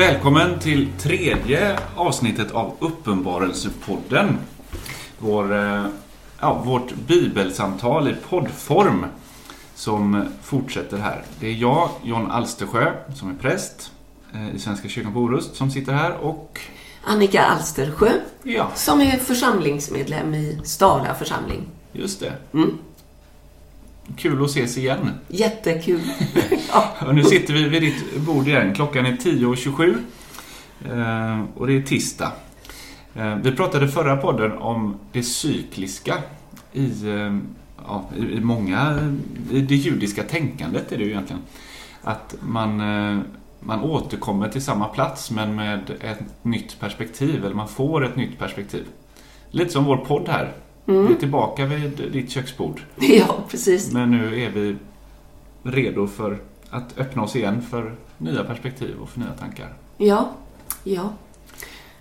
Välkommen till tredje avsnittet av Uppenbarelsepodden. Vår, eh, ja, vårt bibelsamtal i poddform som fortsätter här. Det är jag, John Alstersjö, som är präst eh, i Svenska kyrkan på Orust, som sitter här och Annika Alstersjö, ja, som är församlingsmedlem i Stara församling. just det. Mm. Kul att ses igen. Jättekul. ja. Och nu sitter vi vid ditt bord igen. Klockan är 10.27 eh, och det är tisdag. Eh, vi pratade förra podden om det cykliska i, eh, ja, i, många, i det judiska tänkandet är det ju egentligen. Att man, man återkommer till samma plats men med ett nytt perspektiv, eller man får ett nytt perspektiv. Lite som vår podd här. Vi är tillbaka vid ditt köksbord. ja, precis. Men nu är vi redo för att öppna oss igen för nya perspektiv och för nya tankar. Ja, ja.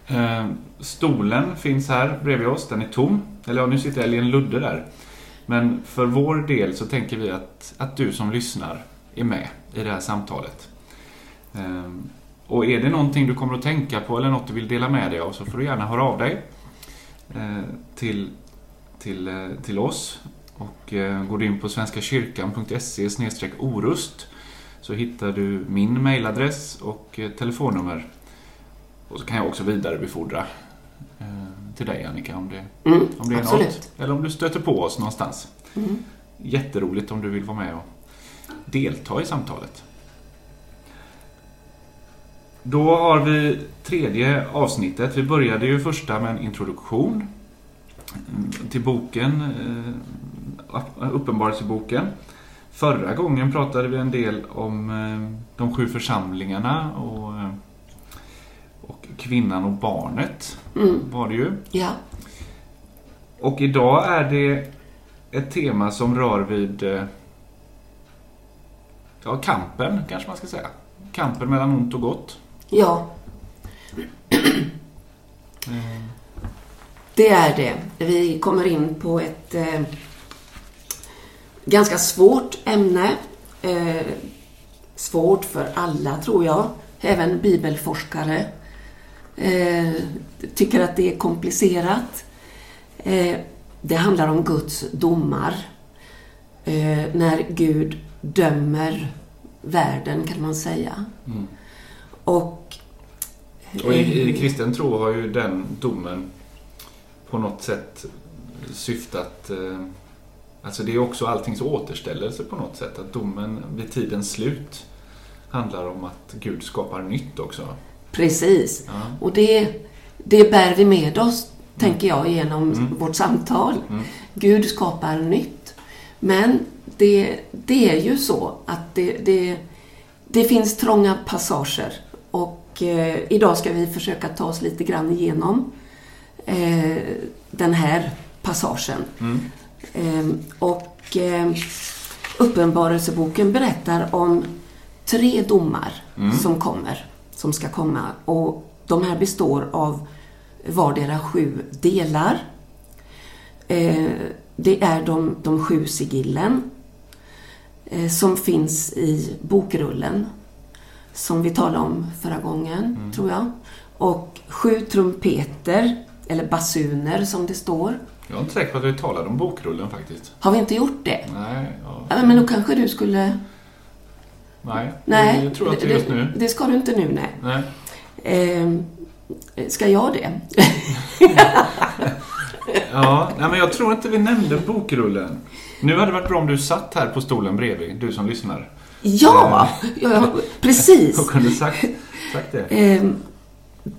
Eh, stolen finns här bredvid oss, den är tom. Eller ja, nu sitter Elin Ludde där. Men för vår del så tänker vi att, att du som lyssnar är med i det här samtalet. Eh, och är det någonting du kommer att tänka på eller något du vill dela med dig av så får du gärna höra av dig eh, till, till, eh, till oss. Och eh, går du in på svenskakyrkan.se orust så hittar du min mailadress och eh, telefonnummer. Och så kan jag också vidarebefordra till dig Annika om det, Mm, om det är absolut. något. Eller om du stöter på oss någonstans. Mm. Jätteroligt om du vill vara med och delta i samtalet. Då har vi tredje avsnittet. Vi började ju första med en introduktion till boken, eh, Uppenbarelseboken. Förra gången pratade vi en del om eh, de sju församlingarna och, eh, och kvinnan och barnet Mm, var det ju. ja. Och idag är det ett tema som rör vid eh, ja, kampen, kanske man ska säga. Kampen mellan ont och gott. Ja, Eh, det är det. Vi kommer in på ett eh, ganska svårt ämne. Eh, svårt för alla, tror jag. Även bibelforskare eh, tycker att det är komplicerat. Eh, det handlar om Guds domar. Eh, när Gud dömer världen, kan man säga. Mm. Och, Och i, i kristen tro har ju den domen på något sätt syftat... Eh, alltså det är också alltings återställelse på något sätt. Att domen vid tidens slut handlar om att Gud skapar nytt också. Precis. Ja. Och det, det bär vi med oss, tänker jag, genom Mm. vårt samtal. Mm. Gud skapar nytt. Men det, det är ju så att det, det, det finns trånga passager. Och eh, idag ska vi försöka ta oss lite grann igenom eh, den här passagen. Mm. Eh, och eh, Uppenbarelseboken berättar om tre domar Mm. som kommer, som ska komma. Och de här består av vardera sju delar. Eh, det är de, de sju sigillen eh, som finns i bokrullen som vi talade om förra gången, tror jag. Och sju trumpeter, eller basuner som det står. Jag är inte säker på att vi talade om bokrullen faktiskt. Har vi inte gjort det? Nej, ja. Men då kanske du skulle... nej. Nej, jag tror att det är just nu. det ska du inte nu, nej. Nej. Ehm, ska jag det? Ja, nej, men jag tror inte vi nämnde bokrullen. Nu hade det varit bra om du satt här på stolen bredvid, du som lyssnar. Ja, ja precis. Och kunde sagt, sagt det. Ehm,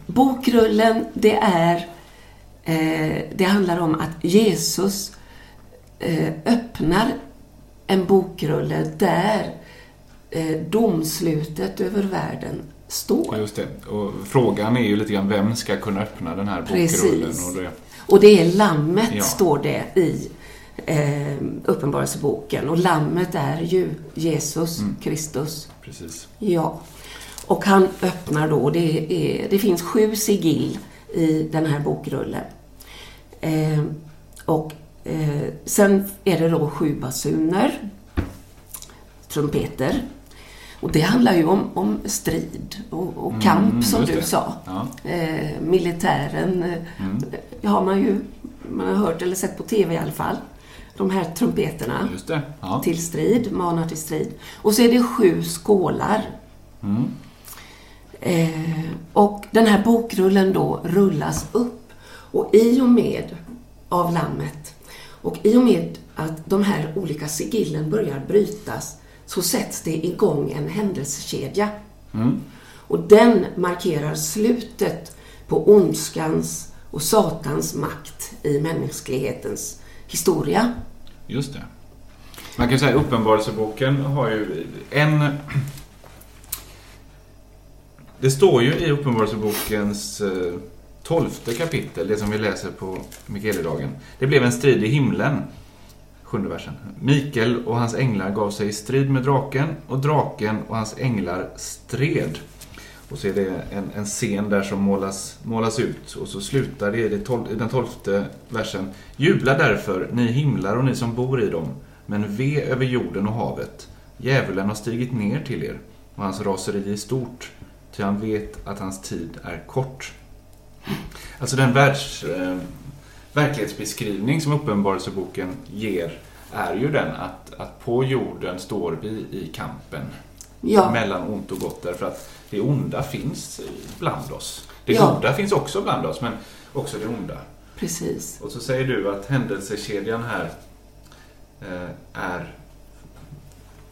bokrullen, det är... Eh, det handlar om att Jesus eh, öppnar en bokrulle där eh, domslutet över världen står. Just det. Och frågan är ju lite grann vem ska kunna öppna den här Precis. bokrullen? Och det, Och det är Lammet, Ja. står det i eh, Uppenbarelseboken. Och Lammet är ju Jesus Mm. Kristus. precis. Ja. Och han öppnar då, det, är, det finns sju sigill i den här bokrullen. Eh, och eh, sen är det då sju basuner, trumpeter. Och det handlar ju om, om strid och, och kamp Mm, som just du det. sa. Ja. Eh, militären eh, Mm. har man ju man har hört eller sett på TV i alla fall. De här trumpeterna. Ja. till strid, manar till strid. Och så är det sju skålar. Mm. Eh, och den här bokrullen då rullas upp. Och i och med av lammet och i och med att de här olika sigillen börjar brytas så sätts det igång en händelsekedja. Mm. Och den markerar slutet på ondskans och Satans makt i mänsklighetens historia. Just det. Man kan säga att Uppenbarelseboken har ju en... Det står ju i Uppenbarelsebokens eh, tolfte kapitel, det som vi läser på Mikaelidagen. Det blev en strid i himlen. Sjunde versen. Mikael och hans änglar gav sig i strid med draken och draken och hans änglar stred. Och så är det en, en scen där som målas, målas ut och så slutar det i, det tol, i den tolfte versen. Jubla därför, ni himlar och ni som bor i dem, men ve över jorden och havet. Djävulen har stigit ner till er och hans raseri är stort, ty han vet att hans tid är kort. Alltså den världs, eh, verklighetsbeskrivning som Uppenbarelseboken ger är ju den att, att på jorden står vi i kampen Ja, mellan ont och gott därför att det onda finns bland oss. Det Ja. goda finns också bland oss, men också det onda. precis. Och så säger du att händelsekedjan här eh, är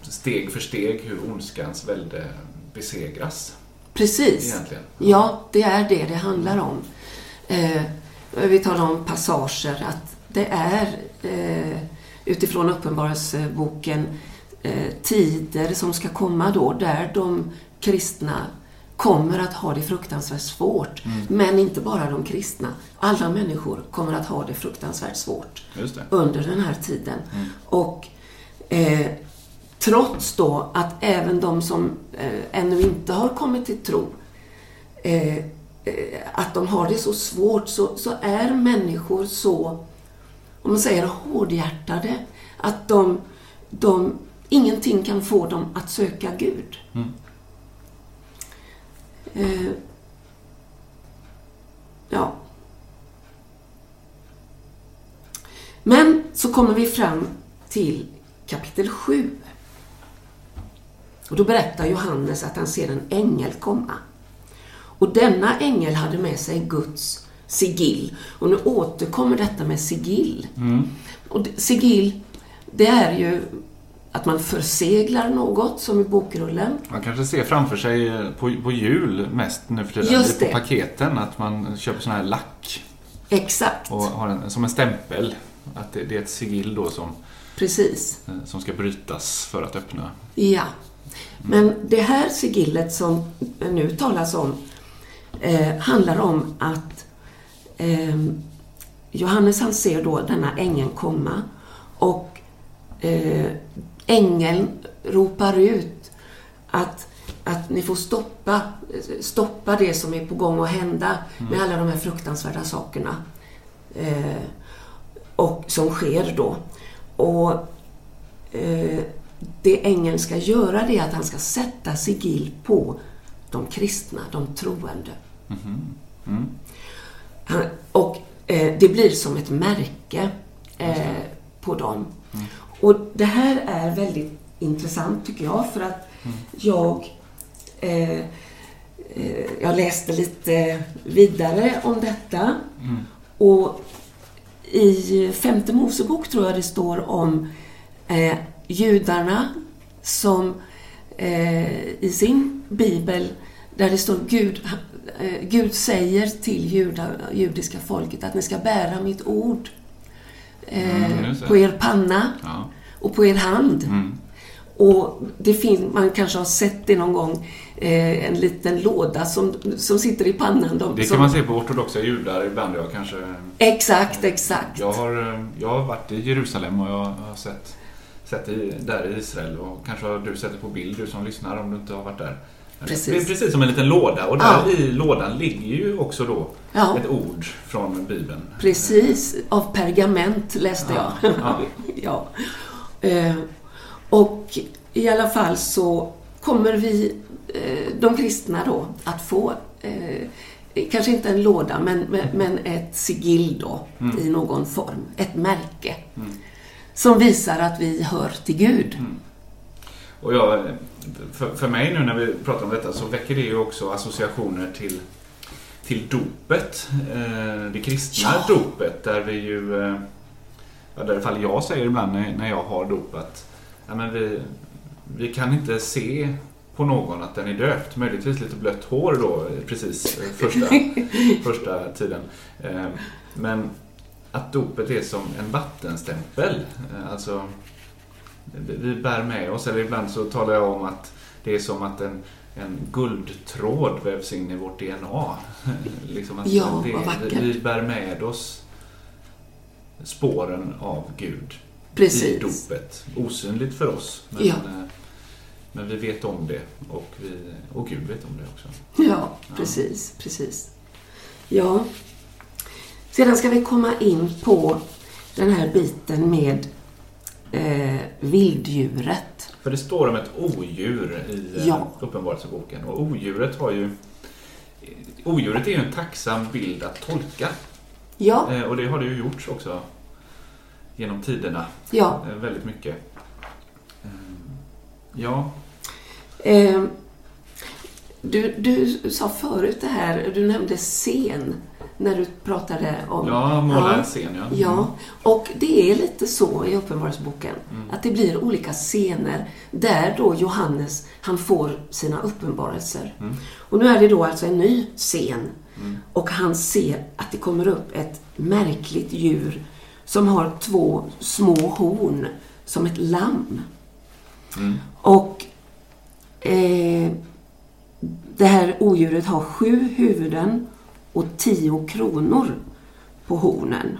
steg för steg hur ondskans välde besegras. Precis. Egentligen. Ja, det är det det handlar om. Eh, vi talar om passager, att det är eh, utifrån Uppenbarelseboken eh, tider som ska komma då där de kristna kommer att ha det fruktansvärt svårt. Men inte bara de kristna. Alla människor kommer att ha det fruktansvärt svårt det. under den här tiden. Och eh, trots då att även de som eh, ännu inte har kommit till tro, eh, eh, att de har det så svårt, så, så är människor så, om man säger hårdhjärtade, att de, de, ingenting kan få dem att söka Gud. Mm. Eh, ja. Men så kommer vi fram till kapitel 7. Och då berättar Johannes att han ser en ängel komma. Och denna ängel hade med sig Guds sigill. Och nu återkommer detta med sigill. Mm. Och sigill, det är ju att man förseglar något, som i bokrullen. Man kanske ser framför sig eh, på, på jul mest nu för tiden, Just på det. paketen, att man köper sån här lack Exakt, och har en, som en stämpel. Att det, det är ett sigill då som, precis. eh, som ska brytas för att öppna. Ja. Men det här sigillet som nu talas om eh, handlar om att eh, Johannes han ser då denna ängeln komma och eh, ängeln ropar ut att, att ni får stoppa, stoppa det som är på gång att hända med alla de här fruktansvärda sakerna eh, och som sker då. Och eh, det ängeln ska göra det är att han ska sätta sigill på de kristna, de troende. Mm. Han, och eh, det blir som ett märke eh, på dem. Och det här är väldigt intressant tycker jag för att jag eh, eh, jag läste lite vidare om detta Mm. och i femte Mosebok tror jag det står om judarna som eh, i sin bibel där det står Gud, eh, Gud säger till juda, judiska folket att ni ska bära mitt ord eh, Mm, just det. på er panna Ja. och på er hand. Mm. Och det fin- man kanske har sett det någon gång, eh, en liten låda som, som sitter i pannan. De, Det som, kan man se på ortodoxa judar ibland. Jag kanske... Exakt, exakt. Jag har, eh, jag har varit i Jerusalem och jag har sett, sett det där i Israel och kanske har du sett det på bild, du som lyssnar, om du inte har varit där. Precis. Det är precis som en liten låda och där Ja. i lådan ligger ju också då Ja. ett ord från Bibeln. Precis, av pergament läste Ja. jag. Ja. Eh, och i alla fall så kommer vi, eh, de kristna då, att få eh, kanske inte en låda, men, men, ett sigill då Mm. i någon form. Ett märke. Som visar att vi hör till Gud. Mm. Och jag, för, för mig nu när vi pratar om detta så väcker det ju också associationer till, till dopet. Eh, det kristna Ja. dopet där vi ju, eh, där i alla fall jag säger ibland när, när jag har dop att ja, men vi, vi kan inte se på någon att den är döpt. Möjligtvis lite blött hår då eh, precis eh, första, första tiden. Eh, Men att dopet är som en vattenstämpel. Eh, Alltså vi bär med oss, eller ibland så talar jag om att det är som att en, en guldtråd vävs in i vårt DNA. liksom att Ja, det, vad vackert. vi, bär med oss spåren av Gud i Precis. dopet. Osynligt för oss, men, Ja. eh, men vi vet om det och, vi, och Gud vet om det också. Ja, precis, precis. Ja. Sedan ska vi komma in på den här biten med eh, vilddjuret. För det står om ett odjur i eh, Ja. Uppenbarelseboken. Och odjuret har ju... Odjuret är ju en tacksam bild att tolka. Ja, Eh, Och det har det ju gjorts också genom tiderna. ja. Eh, Väldigt mycket. Eh, Ja, Eh, du, du sa förut det här, du nämnde scen när du pratade om... ja måla en scen ja. Ja, och det är lite så i Uppenbarelseboken. Att det blir olika scener där då Johannes, han får sina uppenbarelser. Mm. Och nu är det då alltså en ny scen. Och han ser att det kommer upp ett märkligt djur som har två små horn som ett lamm. Mm. Och eh, det här odjuret har sju huvuden och tio kronor på hornen.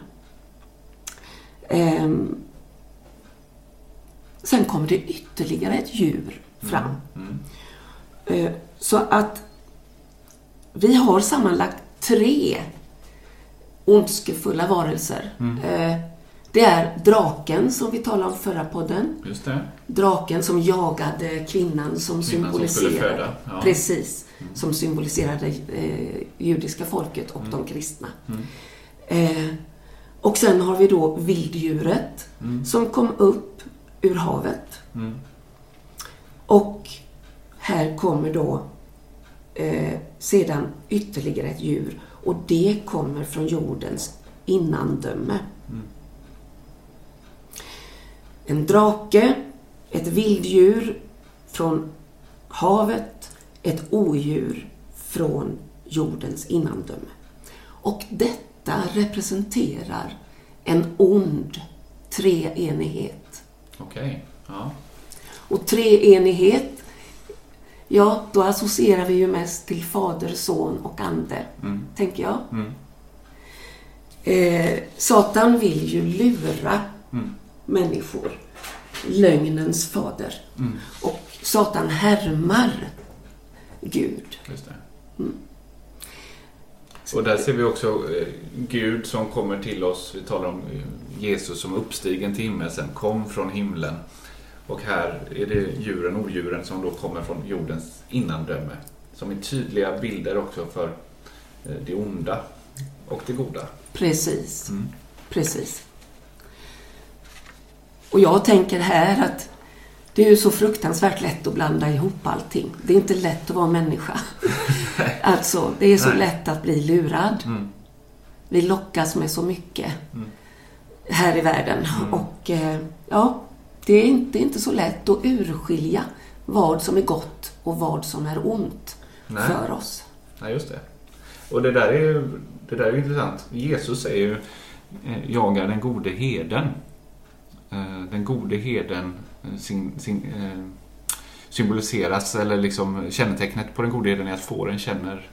Ehm, sen kommer det ytterligare ett djur fram. Mm. Eh, så att vi har sammanlagt tre ondskefulla varelser. Mm. Eh, det är draken som vi talade om förra podden. Draken som jagade kvinnan som Kvinnan som symboliserade föda. Ja. Precis, som symboliserade eh, judiska folket och de kristna. Mm. Eh, och sen har vi då vilddjuret Mm. som kom upp ur havet. Mm. Och här kommer då eh, sedan ytterligare ett djur och det kommer från jordens innandöme. Mm. En drake, ett vilddjur från havet, ett odjur från jordens innandöme. Och detta representerar en ond treenighet. Okej. Ja. Och treenighet, ja, då associerar vi ju mest till Fader, Son och Ande, Mm. tänker jag. Mm. Eh, Satan vill ju lura Mm. människor. Lögnens fader. Mm. Och Satan härmar Gud. Mm. Och där ser vi också eh, Gud som kommer till oss. Vi talar om eh, Jesus som uppstigen till himlen, sen kom från himlen. Och här är det djuren, odjuren, som då kommer från jordens innandöme. Som är tydliga bilder också för eh, det onda och det goda. Precis. Mm. Precis. Och jag tänker här att det är ju så fruktansvärt lätt att blanda ihop allting. Det är inte lätt att vara människa. alltså, det är så Nej. lätt att bli lurad. Mm. Vi lockas med så mycket Mm. här i världen. Mm. Och eh, ja, det är, inte, det är inte så lätt att urskilja vad som är gott och vad som är ont Nej. för oss. Nej, just det. Och det där är ju det där är intressant. Jesus säger ju eh, jag är den gode heden. Eh, Den gode heden sin, sin, eh, symboliseras, eller liksom kännetecknet på den gode heden är att fåren känner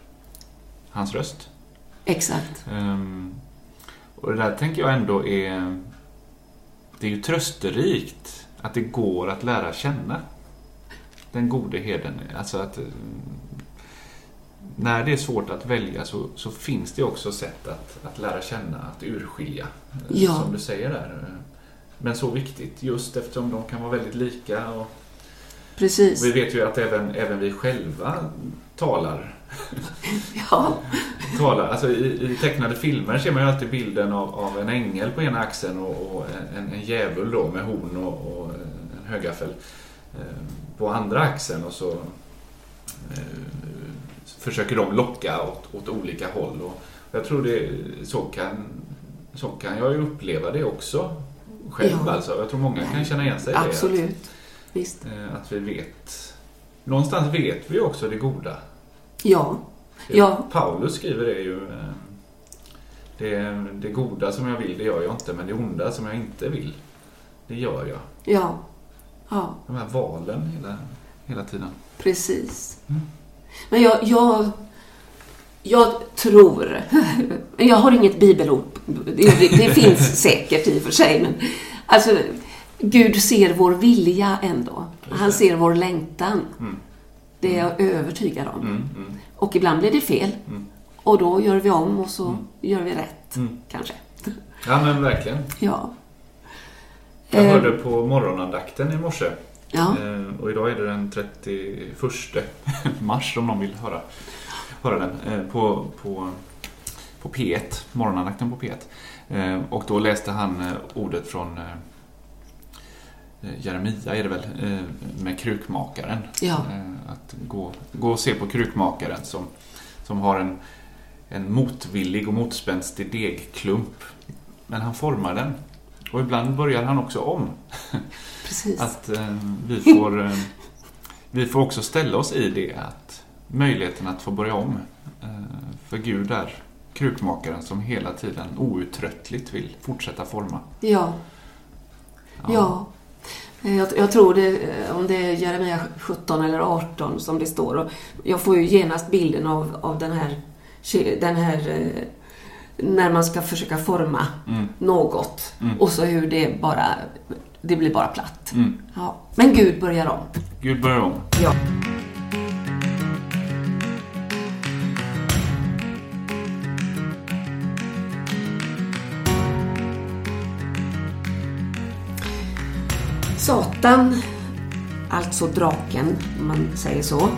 hans röst. Exakt. Ehm, Och det där tänker jag ändå är det är ju trösterikt att det går att lära känna den gode heden. Alltså att eh, när det är svårt att välja så, så finns det också sätt att, att lära känna, att urskilja. eh, Ja. Som du säger där. Men så viktigt just eftersom de kan vara väldigt lika. Och, Precis. Vi vet ju att även, även vi själva talar. Ja, talar. Alltså, i, I tecknade filmer ser man ju alltid bilden av, av en ängel på ena axeln och, och en, en djävul då med horn och, och en högaffel eh, på andra axeln och så eh, försöker de locka åt, åt olika håll. Och jag tror det så kan, så kan jag ju uppleva det också själv. Ja. Alltså. Jag tror många kan känna igen sig i det. absolut. Visst. Att, eh, att vi vet. Någonstans vet vi också det goda. Ja. Ja. Paulus skriver det ju. eh, Det, det goda som jag vill, det gör jag inte. Men det onda som jag inte vill, det gör jag. Ja. Ja, De här valen hela, hela tiden. precis. Men jag, jag, jag tror... Jag har inget bibelord. Det, finns säkert i och för sig, men alltså Gud ser vår vilja ändå. Han ser vår längtan. Mm. Det är jag övertygad om. Mm, mm, Och ibland blir det fel. Mm. Och då gör vi om och så Mm. gör vi rätt, mm. kanske. Ja men verkligen. Ja. Jag Eh, hörde på morgonandakten i morse. Ja, Eh, Och idag är det den 31 mars om någon vill höra, höra den. eh, På, på, på P1, morgonandakten på P1. Eh, Och då läste han eh, ordet från Jeremia är det väl, med krukmakaren. ja, Att gå, gå och se på krukmakaren som, som har en, en motvillig och motspänstig degklump. Men han formar den. Och ibland börjar han också om. precis. Att vi, får, vi får också ställa oss i det. att Möjligheten att få börja om. Eh, för Gud är krukmakaren som hela tiden outtröttligt vill fortsätta forma. Ja, ja. Eh, Jag, jag tror det, eh, om det är Jeremia 17 eller 18 som det står. Och jag får ju genast bilden av, av den här, den här när man ska försöka forma Mm, något Mm. och så hur det bara, det blir bara platt. mm. Ja. Men Gud börjar om. Gud börjar om. Ja. Satan, alltså draken, om man säger så,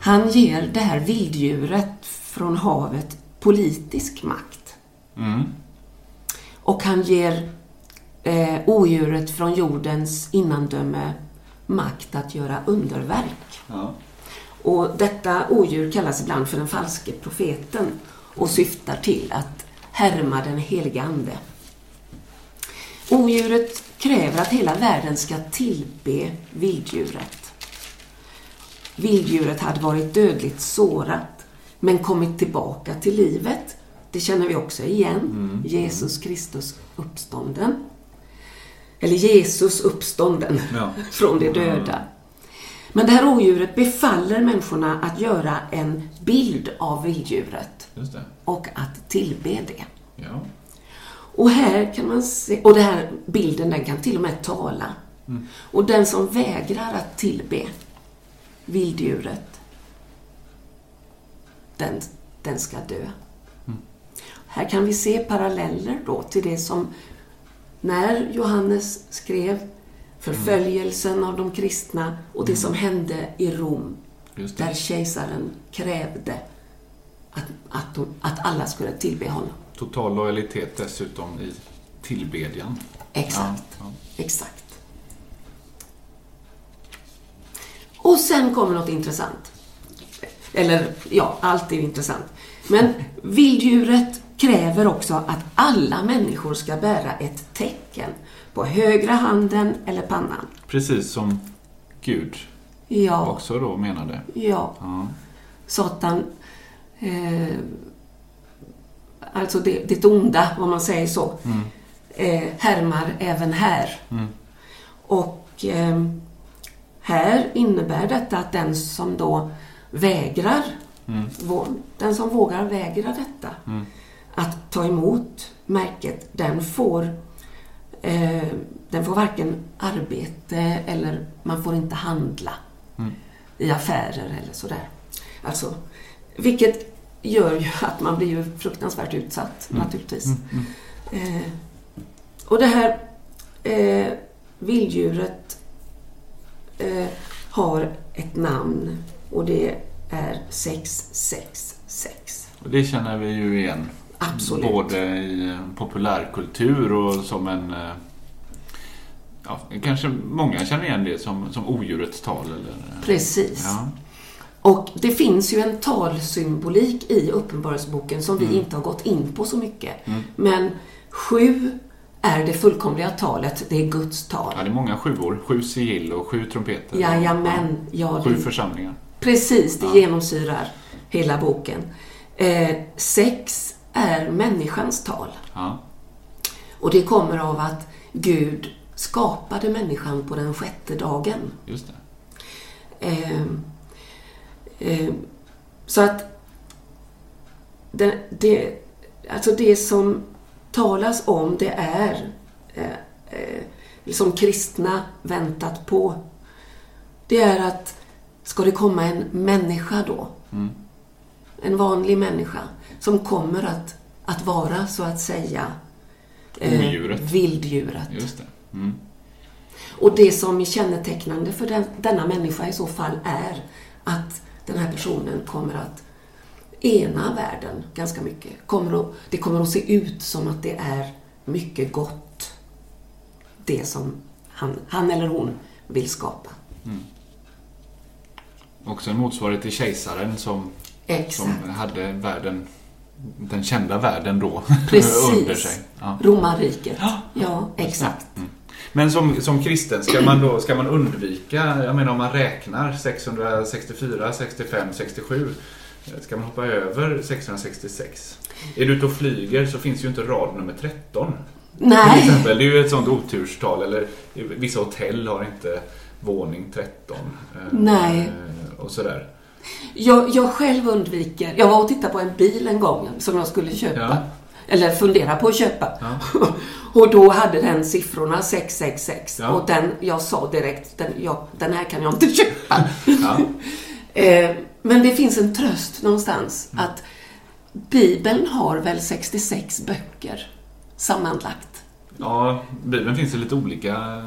han ger det här vilddjuret från havet politisk makt. Mm. Och han ger eh, odjuret från jordens innandöme makt att göra underverk. Ja. Och detta odjur kallas ibland för den falske profeten och syftar till att härma den heliga Ande. Odjuret kräver att hela världen ska tillbe vilddjuret. Vilddjuret hade varit dödligt sårat men kommit tillbaka till livet. Det känner vi också igen. Jesus Kristus uppstånden. Eller Jesus uppstånden Ja. från de döda. Men det här odjuret befaller människorna att göra en bild av vilddjuret och att tillbe det. Ja. Och här kan man se, och den här bilden den kan till och med tala. Mm. Och den som vägrar att tillbe vilddjuret, den, den ska dö. Mm. Här kan vi se paralleller då till det som när Johannes skrev förföljelsen av de kristna och det som hände i Rom där kejsaren krävde att, att, att alla skulle tillbe honom. Total lojalitet dessutom i tillbedjan. Exakt. Ja, ja. Exakt. Och sen kommer något intressant. Eller, ja, allt är intressant. Men vilddjuret kräver också att alla människor ska bära ett tecken på högra handen eller pannan. Precis som Gud Ja, också då menade. ja. Ja. Satan, eh, alltså det, det onda, om man säger så, Mm. eh, härmar även här. Mm. Och eh, här innebär detta att den som då vägrar, Mm. vå- den som vågar vägra detta, Mm. att ta emot märket, den får, eh, den får varken arbete eller man får inte handla Mm. i affärer eller sådär. Alltså, vilket gör ju att man blir ju fruktansvärt utsatt Mm. naturligtvis. Mm. Mm. Eh, och det här eh, vilddjuret eh, har ett namn och det är 666. Och det känner vi ju igen. Absolut. Både i eh, populärkultur och som en... eh, Ja, kanske många känner igen det som, som odjurets tal. Eller, Precis. ja. Och det finns ju en talsymbolik i Uppenbarelseboken som vi inte har gått in på så mycket. Men sju är det fullkomliga talet, det är Guds tal. ja, det är många sjuor. Sju sigill och sju trumpeter. Jajamän, ja, Sju församlingar. precis, det Ja. genomsyrar hela boken. Eh, sex är människans tal. Ja. Och det kommer av att Gud skapade människan på den sjätte dagen. Just det. Eh, så att det, det, alltså det som talas om det är eh, eh, som kristna väntat på. Det är att ska det komma en människa då, Mm. en vanlig människa, som kommer att, att vara så att säga Odjuret. vilddjuret. Just det. Mm. Och det som är kännetecknande för den, denna människa i så fall är att den här personen kommer att ena världen ganska mycket. Kommer att, det kommer att se ut som att det är mycket gott. Det som han, han eller hon vill skapa. Också en motsvarighet till kejsaren som, Exakt. som hade världen, den kända världen då under sig. Ja. Romarriket. Ja. Ja, exakt. Men som, som kristen, ska man då ska man undvika, jag menar om man räknar 664, 65, 67, ska man hoppa över 666? Är du ute och flyger så finns ju inte rad nummer 13. Till Nej, exempel, det är ju ett sånt oturstal, eller vissa hotell har inte våning 13. eh, Nej. eh, Och sådär. jag, jag själv undviker. Jag var och tittade på en bil en gång som jag skulle köpa. Ja. Eller fundera på att köpa. Ja. och då hade den siffrorna 666. Ja. Och den, jag sa direkt, den, jag, den här kan jag inte köpa. Ja. eh, men det finns en tröst någonstans Mm. att Bibeln har väl 66 böcker sammanlagt. ja, Bibeln finns i lite olika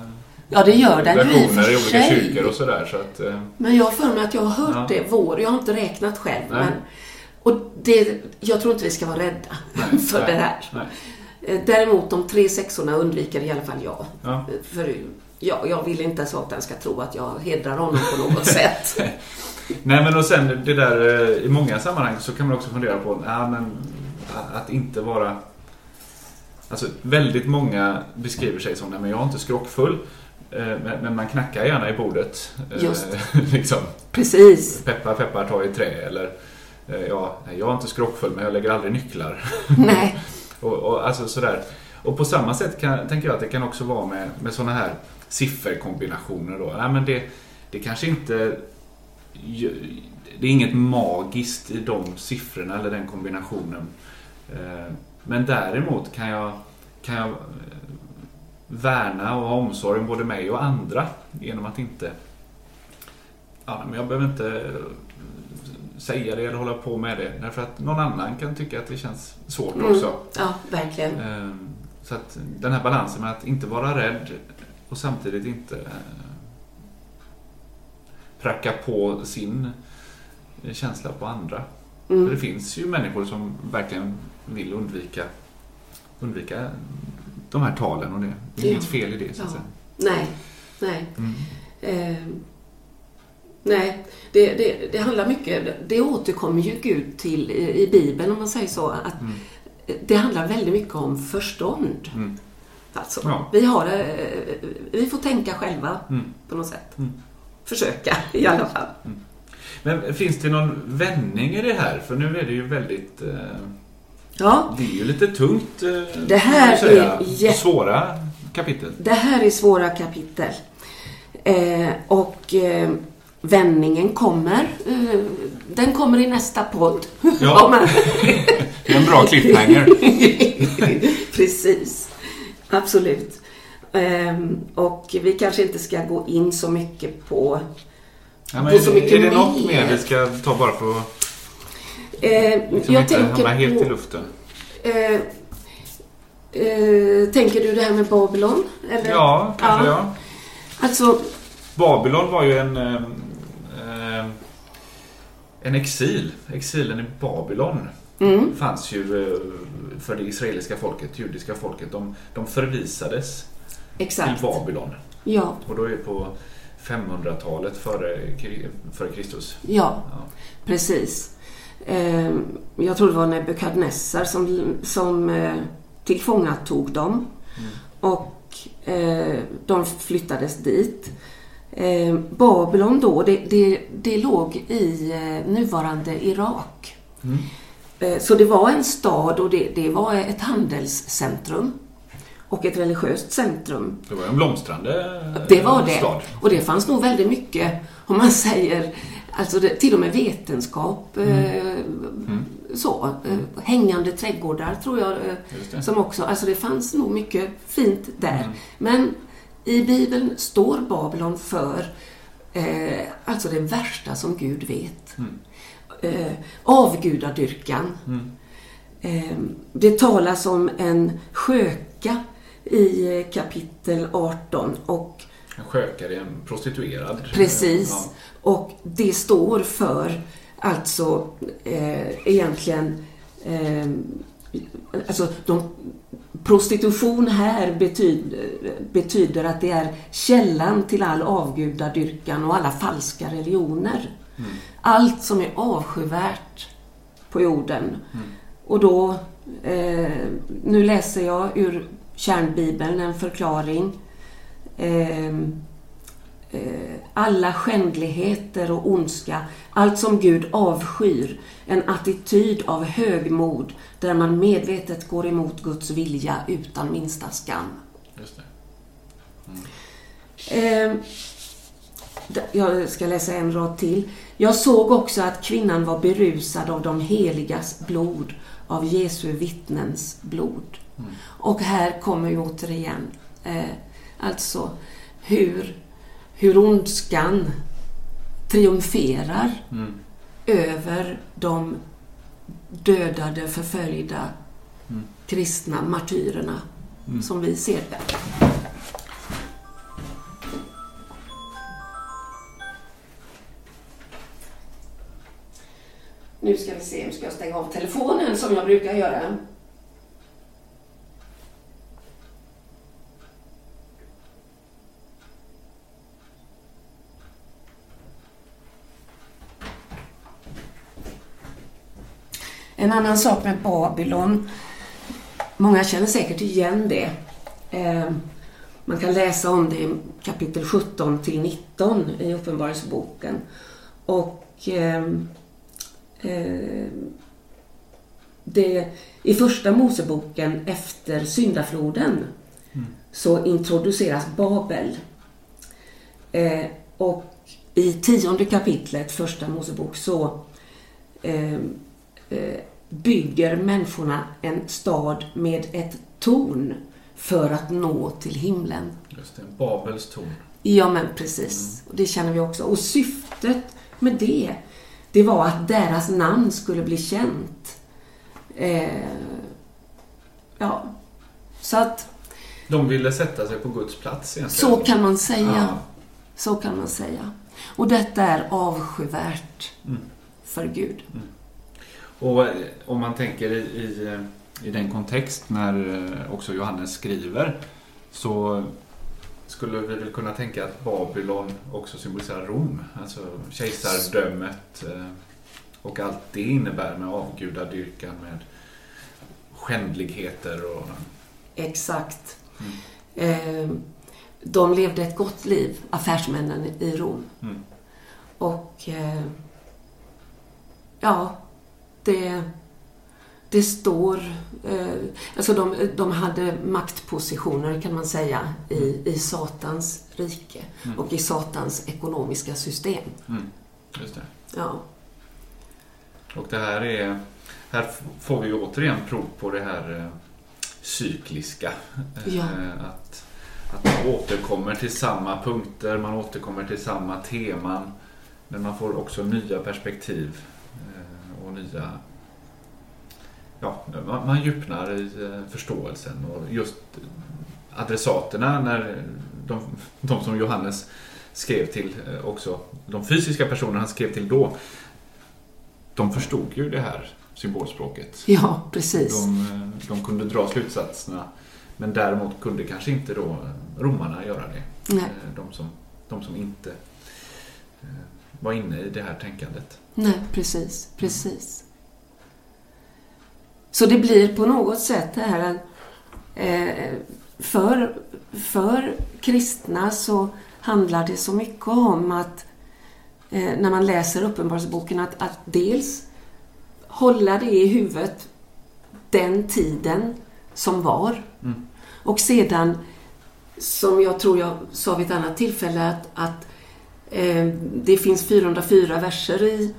Ja, det gör den ju i och för olika sig. kyrkor och sådär. Så att, eh, Men jag har för mig att jag har hört Ja. det vår. Jag har inte räknat själv. Nej. Men, och det, jag tror inte vi ska vara rädda Nej, för nej, det här. Eh, Däremot de tre sexorna undviker i alla fall jag. Ja. För ja, jag vill inte att Satan ska tro att jag hedrar honom på något sätt. Nej men och sen det där eh, i många sammanhang så kan man också fundera på ja, men, att inte vara Alltså väldigt många beskriver sig som nej men jag är inte skrockfull eh, men, man knackar gärna i bordet. Just. liksom, Precis. peppar peppar ta i trä eller ja, jag är inte skrockfull men jag lägger aldrig nycklar. Nej. Och, och, alltså sådär. och på samma sätt kan, tänker jag att det kan också vara med, med sådana här sifferkombinationer. Då. Nej, men det, det kanske inte... Det är inget magiskt i de siffrorna eller den kombinationen. Eh, men däremot kan jag, kan jag eh, värna och ha omsorg om både mig och andra genom att inte... Ja, men jag behöver inte säga det eller hålla på med det. Därför att någon annan kan tycka att det känns svårt Mm. också. Ja, verkligen. Ehm, Så att den här balansen med att inte vara rädd och samtidigt inte eh, pracka på sin känsla på andra. För det Mm. finns ju människor som verkligen vill undvika, undvika de här talen och det, det är Ja. inget fel i det så att Ja. säga. Nej, nej. Mm. Eh, nej, det, det, det handlar mycket, det återkommer ju Gud till i, i Bibeln om man säger så. Att Mm. Det handlar väldigt mycket om förstånd. Mm. Alltså, Ja. vi, har, vi får tänka själva Mm. på något sätt. Mm. Försöka i alla fall. Men finns det någon vändning i det här? För nu är det ju väldigt... Eh, Ja, det är ju lite tungt, eh, Det här är jätte- svåra kapitel. det här är svåra kapitel. Eh, och eh, vändningen kommer. Eh, den kommer i nästa podd. Ja. Det är en bra cliffhanger. Precis. Absolut. Ehm, och vi kanske inte ska gå in så mycket på... Ja, är så mycket är det något mer. vi ska ta bara för att Eh, liksom jag tänker helt i på... luften? Eh, eh, tänker du det här med Babylon? Eller? Ja, kanske ja. Alltså, Babylon var ju en, eh, en exil. Exilen i Babylon Mm. fanns ju eh, för det israeliska folket, judiska folket. De, de förvisades Exakt. till Babylon. Ja, Och då är det på 500-talet före, före Kristus. ja, Ja. precis. Eh, jag tror det var Nebukadnessar som, som eh, tillfångatog dem. Och eh, de flyttades dit. Eh, Babylon då, det, det, det låg i eh, nuvarande Irak. Mm. Eh, Så det var en stad och det, det var ett handelscentrum och ett religiöst centrum. Det var en blomstrande eh, Det var det. stad. Och det fanns nog väldigt mycket, om man säger, alltså det, till och med vetenskap. Eh, så, eh, hängande trädgårdar tror jag. Som också, alltså det fanns nog mycket fint där. Mm. Men i Bibeln står Babylon för eh, alltså det värsta som Gud vet. Mm. Eh, avgudadyrkan. Mm. Eh, det talas om en sköka i eh, kapitel 18 och En skökare, en prostituerad. Precis. Ja. Och det står för alltså eh, egentligen eh, alltså de, prostitution här betyder, betyder att det är källan till all avgudadyrkan och alla falska religioner. Mm. Allt som är avskyvärt på jorden. Och då, eh, nu läser jag ur kärnbibeln en förklaring. Eh, alla skändligheter och ondska, allt som Gud avskyr, en attityd av högmod där man medvetet går emot Guds vilja utan minsta skam. Just det. Eh, jag ska läsa en rad till. Jag såg också att kvinnan var berusad av de heligas blod, av Jesu vittnens blod. Och här kommer ju återigen, eh, alltså hur, hur ondskan triumferar Mm. över de dödade, förföljda Mm. kristna martyrerna Mm. som vi ser det. Nu ska vi se, nu ska jag stänga av telefonen som jag brukar göra. En annan sak med Babylon. Många känner säkert igen det. Eh, man kan läsa om det i kapitel 17 till 19 i Uppenbarelseboken. Och ehm, eh, det, i första Moseboken efter syndafloden så introduceras Babel. Eh, och i tionde kapitlet, första Mosebok, så eh, eh, bygger människorna en stad med ett torn för att nå till himlen. Just det. Babels torn. Ja, men precis. Och Det känner vi också. Och syftet med det, det var att deras namn skulle bli känt. Eh, ja, så att De ville sätta sig på Guds plats egentligen. så kan man säga. Ja. Så kan man säga. Och detta är avskyvärt Mm. för Gud. Och om man tänker i, i, i den kontext när eh, också Johannes skriver så skulle vi väl kunna tänka att Babylon också symboliserar Rom. Alltså kejsardömet eh, och allt det innebär med avgudadyrkan, med skändligheter och... Exakt. Mm. Eh, de levde ett gott liv, affärsmännen i Rom. Mm. Och ja, det, det står... Eh, alltså de, de hade maktpositioner kan man säga i, i Satans rike Mm. och i Satans ekonomiska system. Mm. Just det. Ja, Och det här är... Här får vi återigen prov på det här eh, cykliska. Eh, Ja. Att, att man återkommer till samma punkter, man återkommer till samma teman. Men man får också nya perspektiv eh, och nya... Ja, man, man djupnar i eh, förståelsen och just adressaterna när de, de som Johannes skrev till eh, också, de fysiska personerna han skrev till då, de förstod ju det här symbolspråket. Ja, precis. De, eh, de kunde dra slutsatserna. Men däremot kunde kanske inte då romarna göra det. Nej. De som, de som inte eh, var inne i det här tänkandet. Nej, precis. Precis. Så det blir på något sätt det här eh, för, för kristna så handlar det så mycket om att eh, när man läser Uppenbarelseboken att, att dels hålla det i huvudet den tiden som var. Mm. Och sedan, som jag tror jag sa vid ett annat tillfälle, att, att det finns 404 verser i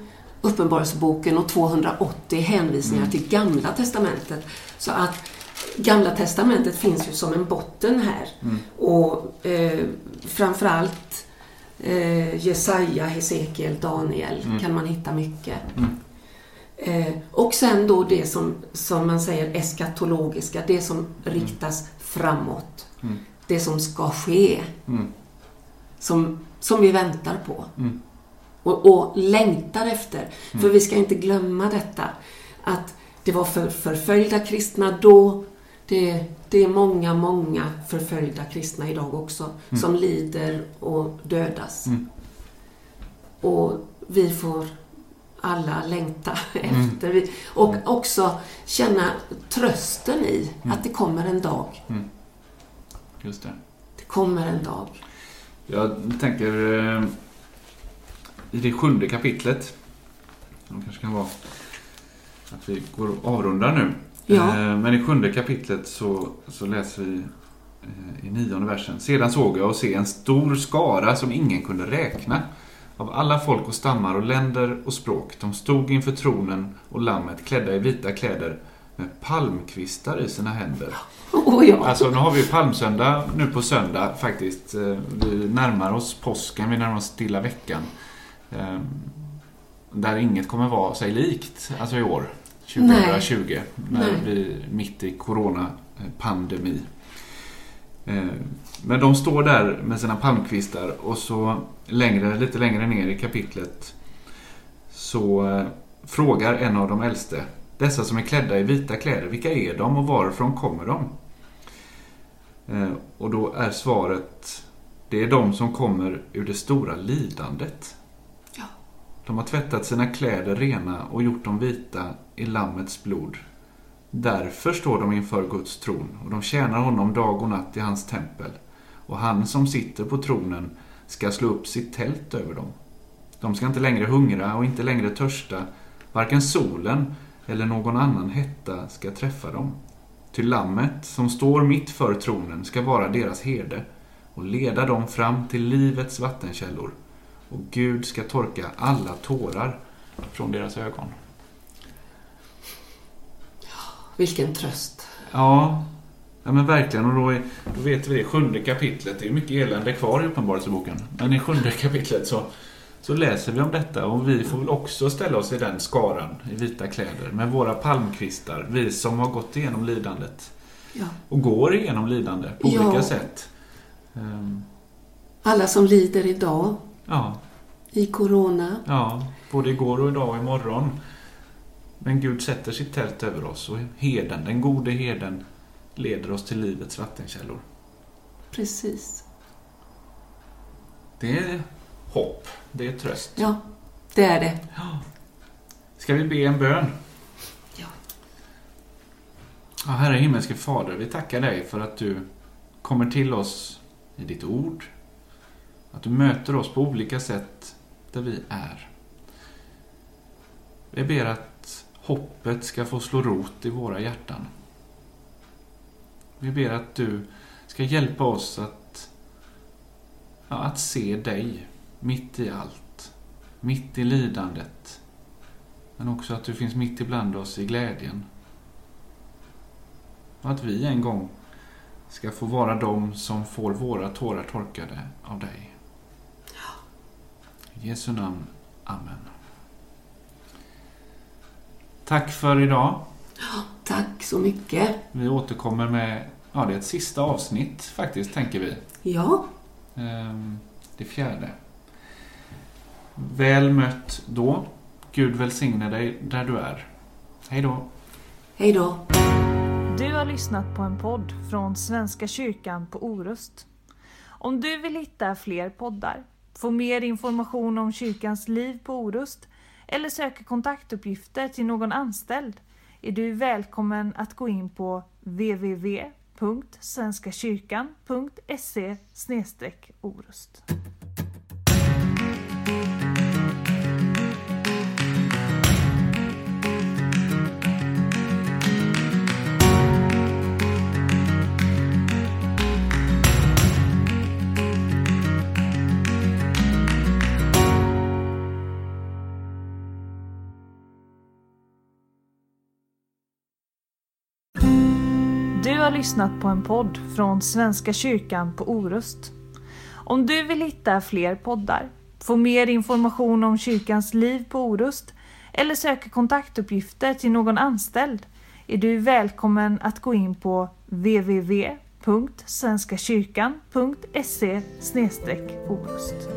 Uppenbarelseboken och 280 hänvisningar Mm. till Gamla Testamentet. Så att Gamla Testamentet finns ju som en botten här. Mm. Och eh, framförallt eh, Jesaja, Hesekiel, Daniel Mm. kan man hitta mycket. Mm. Eh, och sen då det som, som man säger eskatologiska, det som riktas framåt. Mm. Det som ska ske, Mm. som, som vi väntar på. Mm. Och, och längtar efter. För vi ska inte glömma detta. Att det var för förföljda kristna då. Det, det är många, många förföljda kristna idag också. Som lider och dödas. Mm. Och vi får alla längta Mm. efter. Och också känna trösten i att det kommer en dag. Just det. Det kommer en dag. Jag tänker eh, i det sjunde kapitlet. Det kanske kan vara att vi går och avrundar nu. Ja. Eh, Men i sjunde kapitlet så, så läser vi eh, i nionde versen. Sedan såg jag och se en stor skara som ingen kunde räkna. Av alla folk och stammar och länder och språk. De stod inför tronen och lammet klädda i vita kläder palmkvistar i sina händer. Oh, ja. Alltså nu har vi palmsöndag nu på söndag faktiskt. Eh, Vi närmar oss påsken, vi närmar oss stilla veckan. Eh, Där inget kommer vara sig likt, alltså i år. 2020. När Nej. vi blir mitt i coronapandemi. Men de står där med sina palmkvistar och så längre, lite längre ner i kapitlet så frågar en av de äldste dessa som är klädda i vita kläder, vilka är de och varifrån kommer de? Eh, Och då är svaret, det är de som kommer ur det stora lidandet. Ja. De har tvättat sina kläder rena och gjort dem vita i Lammets blod. Därför står de inför Guds tron och de tjänar honom dag och natt i hans tempel. Och han som sitter på tronen ska slå upp sitt tält över dem. De ska inte längre hungra och inte längre törsta. Varken solen eller någon annan hetta ska träffa dem. Ty lammet som står mitt för tronen ska vara deras herde och leda dem fram till livets vattenkällor. Och Gud ska torka alla tårar från deras ögon. Vilken tröst. Ja, ja men verkligen. Och då, är, då vet vi det, sjunde kapitlet, det är mycket elände kvar i Uppenbarelseboken. Men i sjunde kapitlet så, så läser vi om detta och vi får väl också ställa oss i den skaran i vita kläder med våra palmkvistar, vi som har gått igenom lidandet Ja. och går igenom lidande på Ja. olika sätt. Ehm, Alla som lider idag Ja, i Corona. ja, både igår och idag och imorgon. Men Gud sätter sitt tält över oss och heden, den gode heden, leder oss till livets vattenkällor. Precis. Det är hopp, det är tröst. Ja, det är det. Ska vi be en bön? Ja. Ja, Herre himmelske Fader, vi tackar dig för att du kommer till oss i ditt ord. Att du möter oss på olika sätt där vi är. Vi ber att hoppet ska få slå rot i våra hjärtan. Vi ber att du ska hjälpa oss att, ja, att se dig mitt i allt. Mitt i lidandet. Men också att du finns mitt ibland oss i glädjen. Och att vi en gång ska få vara de som får våra tårar torkade av dig. I Jesu namn. Amen. Tack för idag. Tack så mycket. Vi återkommer med, ja det är ett sista avsnitt faktiskt, tänker vi. Ja, Ehm, det fjärde. Väl mött då. Gud välsigne dig där du är. Hej då. Hej då. Du har lyssnat på en podd från Svenska kyrkan på Orust. Om du vill hitta fler poddar, få mer information om kyrkans liv på Orust eller söka kontaktuppgifter till någon anställd är du välkommen att gå in på www.svenskakyrkan.se orust. Lyssnat på en podd från Svenska kyrkan på Orust. Om du vill hitta fler poddar, få mer information om kyrkans liv på Orust eller söka kontaktuppgifter till någon anställd är du välkommen att gå in på www.svenskakyrkan.se orust.